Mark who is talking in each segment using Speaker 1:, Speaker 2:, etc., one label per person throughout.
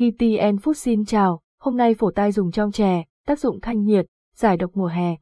Speaker 1: GTN Food xin chào, hôm nay phổ tai dùng trong chè, tác dụng thanh nhiệt, giải độc mùa hè.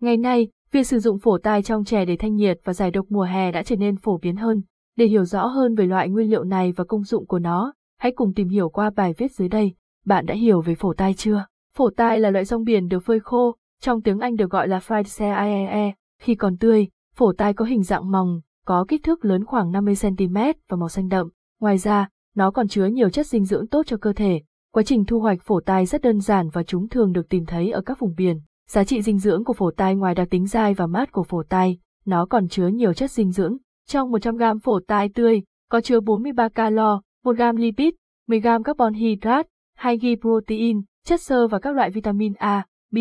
Speaker 1: Ngày nay, việc sử dụng phổ tai trong chè để thanh nhiệt và giải độc mùa hè đã trở nên phổ biến hơn. Để hiểu rõ hơn về loại nguyên liệu này và công dụng của nó, hãy cùng tìm hiểu qua bài viết dưới đây. Bạn đã hiểu về phổ tai chưa? Phổ tai là loại rong biển được phơi khô, trong tiếng Anh được gọi là fried CAEE. Khi còn tươi, phổ tai có hình dạng mỏng, có kích thước lớn khoảng 50cm và màu xanh đậm. Ngoài ra, nó còn chứa nhiều chất dinh dưỡng tốt cho cơ thể. Quá trình thu hoạch phổ tai rất đơn giản và chúng thường được tìm thấy ở các vùng biển. Giá trị dinh dưỡng của phổ tai ngoài đặc tính dai và mát của phổ tai, nó còn chứa nhiều chất dinh dưỡng. Trong 100 g phổ tai tươi, có chứa 43 calo, 1 g lipid, 10 g carbon hydrate, 2 g protein, chất xơ và các loại vitamin A, B,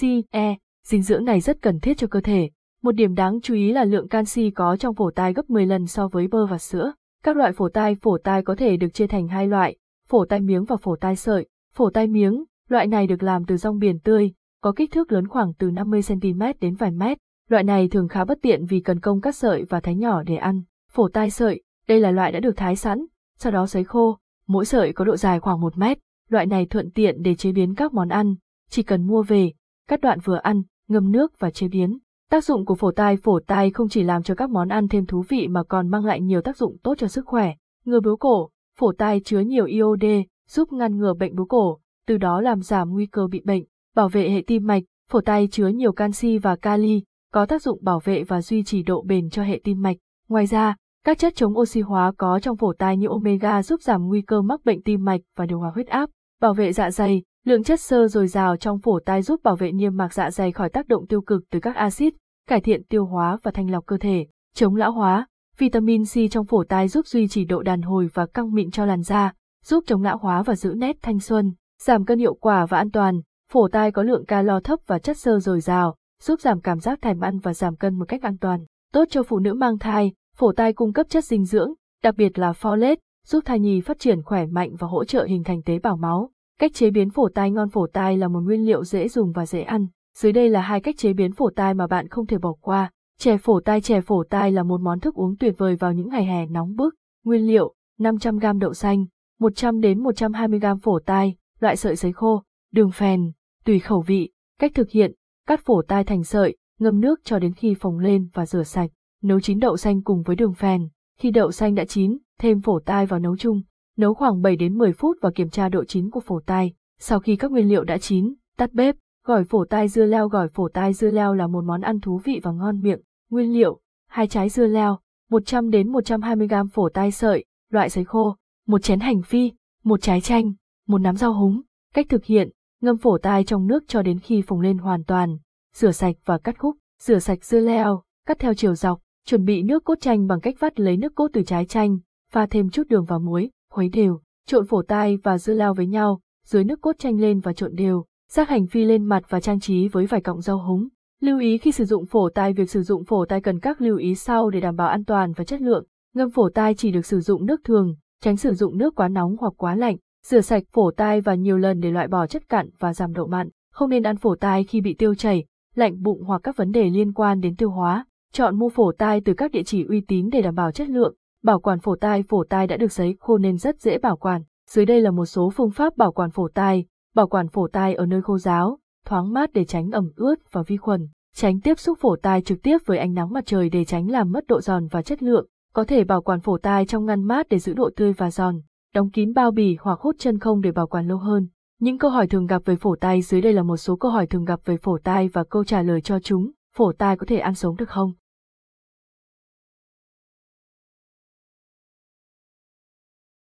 Speaker 1: C, E. Dinh dưỡng này rất cần thiết cho cơ thể. Một điểm đáng chú ý là lượng canxi có trong phổ tai gấp 10 lần so với bơ và sữa. Các loại phổ tai phổ tai có thể được chia thành hai loại, phổ tai miếng và phổ tai sợi. Phổ tai miếng, loại này được làm từ rong biển tươi, có kích thước lớn khoảng từ 50cm đến vài mét. Loại này thường khá bất tiện vì cần công cắt sợi và thái nhỏ để ăn. Phổ tai sợi, đây là loại đã được thái sẵn, sau đó sấy khô. Mỗi sợi có độ dài khoảng 1 mét. Loại này thuận tiện để chế biến các món ăn, chỉ cần mua về, cắt đoạn vừa ăn, ngâm nước và chế biến. Tác dụng của phổ tai phổ tai không chỉ làm cho các món ăn thêm thú vị mà còn mang lại nhiều tác dụng tốt cho sức khỏe. Ngừa bướu cổ, phổ tai chứa nhiều iod, giúp ngăn ngừa bệnh bướu cổ, từ đó làm giảm nguy cơ bị bệnh. Bảo vệ hệ tim mạch, phổ tai chứa nhiều canxi và kali, có tác dụng bảo vệ và duy trì độ bền cho hệ tim mạch. Ngoài ra, các chất chống oxy hóa có trong phổ tai như omega giúp giảm nguy cơ mắc bệnh tim mạch và điều hòa huyết áp. Bảo vệ dạ dày, lượng chất xơ dồi dào trong phổ tai giúp bảo vệ niêm mạc dạ dày khỏi tác động tiêu cực từ các axit, cải thiện tiêu hóa và thanh lọc cơ thể, chống lão hóa. Vitamin C trong phổ tai giúp duy trì độ đàn hồi và căng mịn cho làn da, giúp chống lão hóa và giữ nét thanh xuân, giảm cân hiệu quả và an toàn. Phổ tai có lượng calo thấp và chất xơ dồi dào, giúp giảm cảm giác thèm ăn và giảm cân một cách an toàn. Tốt cho phụ nữ mang thai, phổ tai cung cấp chất dinh dưỡng, đặc biệt là folate, giúp thai nhi phát triển khỏe mạnh và hỗ trợ hình thành tế bào máu. Cách chế biến phổ tai ngon phổ tai là một nguyên liệu dễ dùng và dễ ăn. Dưới đây là hai cách chế biến phổ tai mà bạn không thể bỏ qua. Chè phổ tai Chè phổ tai là một món thức uống tuyệt vời vào những ngày hè nóng bức. Nguyên liệu, 500g đậu xanh, 100 đến 120g phổ tai, loại sợi sấy khô, đường phèn, tùy khẩu vị. Cách thực hiện, cắt phổ tai thành sợi, ngâm nước cho đến khi phồng lên và rửa sạch. Nấu chín đậu xanh cùng với đường phèn. Khi đậu xanh đã chín, thêm phổ tai vào nấu chung. Nấu khoảng 7 đến 10 phút và kiểm tra độ chín của phổ tai. Sau khi các nguyên liệu đã chín, tắt bếp, Gỏi phổ tai dưa leo Gỏi phổ tai dưa leo là một món ăn thú vị và ngon miệng. Nguyên liệu, hai trái dưa leo, 100 đến 120 g phổ tai sợi, loại sấy khô, một chén hành phi, một trái chanh, một nắm rau húng. Cách thực hiện, ngâm phổ tai trong nước cho đến khi phồng lên hoàn toàn, rửa sạch và cắt khúc, rửa sạch dưa leo, cắt theo chiều dọc, chuẩn bị nước cốt chanh bằng cách vắt lấy nước cốt từ trái chanh, pha thêm chút đường và muối, khuấy đều, trộn phổ tai và dưa lao với nhau, dưới nước cốt chanh lên và trộn đều, rắc hành phi lên mặt và trang trí với vài cọng rau húng. Lưu ý khi sử dụng phổ tai việc sử dụng phổ tai cần các lưu ý sau để đảm bảo an toàn và chất lượng. Ngâm phổ tai chỉ được sử dụng nước thường, tránh sử dụng nước quá nóng hoặc quá lạnh. Rửa sạch phổ tai và nhiều lần để loại bỏ chất cặn và giảm độ mặn. Không nên ăn phổ tai khi bị tiêu chảy, lạnh bụng hoặc các vấn đề liên quan đến tiêu hóa. Chọn mua phổ tai từ các địa chỉ uy tín để đảm bảo chất lượng. Bảo quản phổ tai Phổ tai đã được sấy khô nên rất dễ bảo quản. Dưới đây là một số phương pháp bảo quản phổ tai, bảo quản phổ tai ở nơi khô ráo, thoáng mát để tránh ẩm ướt và vi khuẩn, tránh tiếp xúc phổ tai trực tiếp với ánh nắng mặt trời để tránh làm mất độ giòn và chất lượng, có thể bảo quản phổ tai trong ngăn mát để giữ độ tươi và giòn, đóng kín bao bì hoặc hút chân không để bảo quản lâu hơn. Những câu hỏi thường gặp về phổ tai dưới đây là một số câu hỏi thường gặp về phổ tai và câu trả lời cho chúng. Phổ tai có thể ăn sống được không?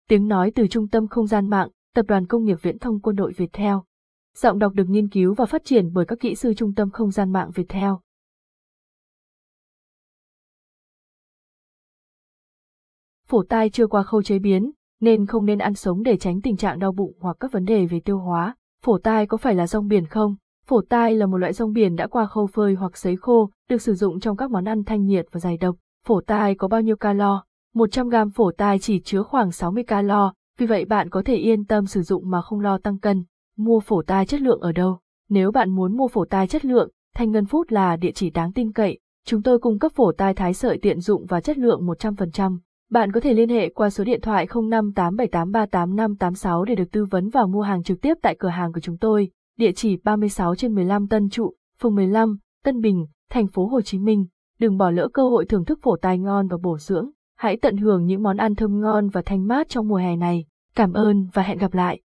Speaker 1: Tiếng nói từ Trung tâm Không gian mạng, Tập đoàn Công nghiệp Viễn thông Quân đội Việt Theo. Giọng đọc được nghiên cứu và phát triển bởi các kỹ sư Trung tâm Không gian mạng Việt Theo. Phổ tai chưa qua khâu chế biến, nên không nên ăn sống để tránh tình trạng đau bụng hoặc các vấn đề về tiêu hóa. Phổ tai có phải là rong biển không? Phổ tai là một loại rong biển đã qua khâu phơi hoặc sấy khô, được sử dụng trong các món ăn thanh nhiệt và giải độc. Phổ tai có bao nhiêu calo? 100 gram phổ tai chỉ chứa khoảng 60 calo, vì vậy bạn có thể yên tâm sử dụng mà không lo tăng cân. Mua phổ tai chất lượng ở đâu? Nếu bạn muốn mua phổ tai chất lượng, Thanh Ngân phút là địa chỉ đáng tin cậy. Chúng tôi cung cấp phổ tai thái sợi tiện dụng và chất lượng 100%. Bạn có thể liên hệ qua số điện thoại 0587838586 để được tư vấn và mua hàng trực tiếp tại cửa hàng của chúng tôi. Địa chỉ 36 trên 15 Tân Trụ, phường 15, Tân Bình, thành phố Hồ Chí Minh. Đừng bỏ lỡ cơ hội thưởng thức phổ tai ngon và bổ dưỡng hãy tận hưởng những món ăn thơm ngon và thanh mát trong mùa hè này. Cảm ơn và hẹn gặp lại!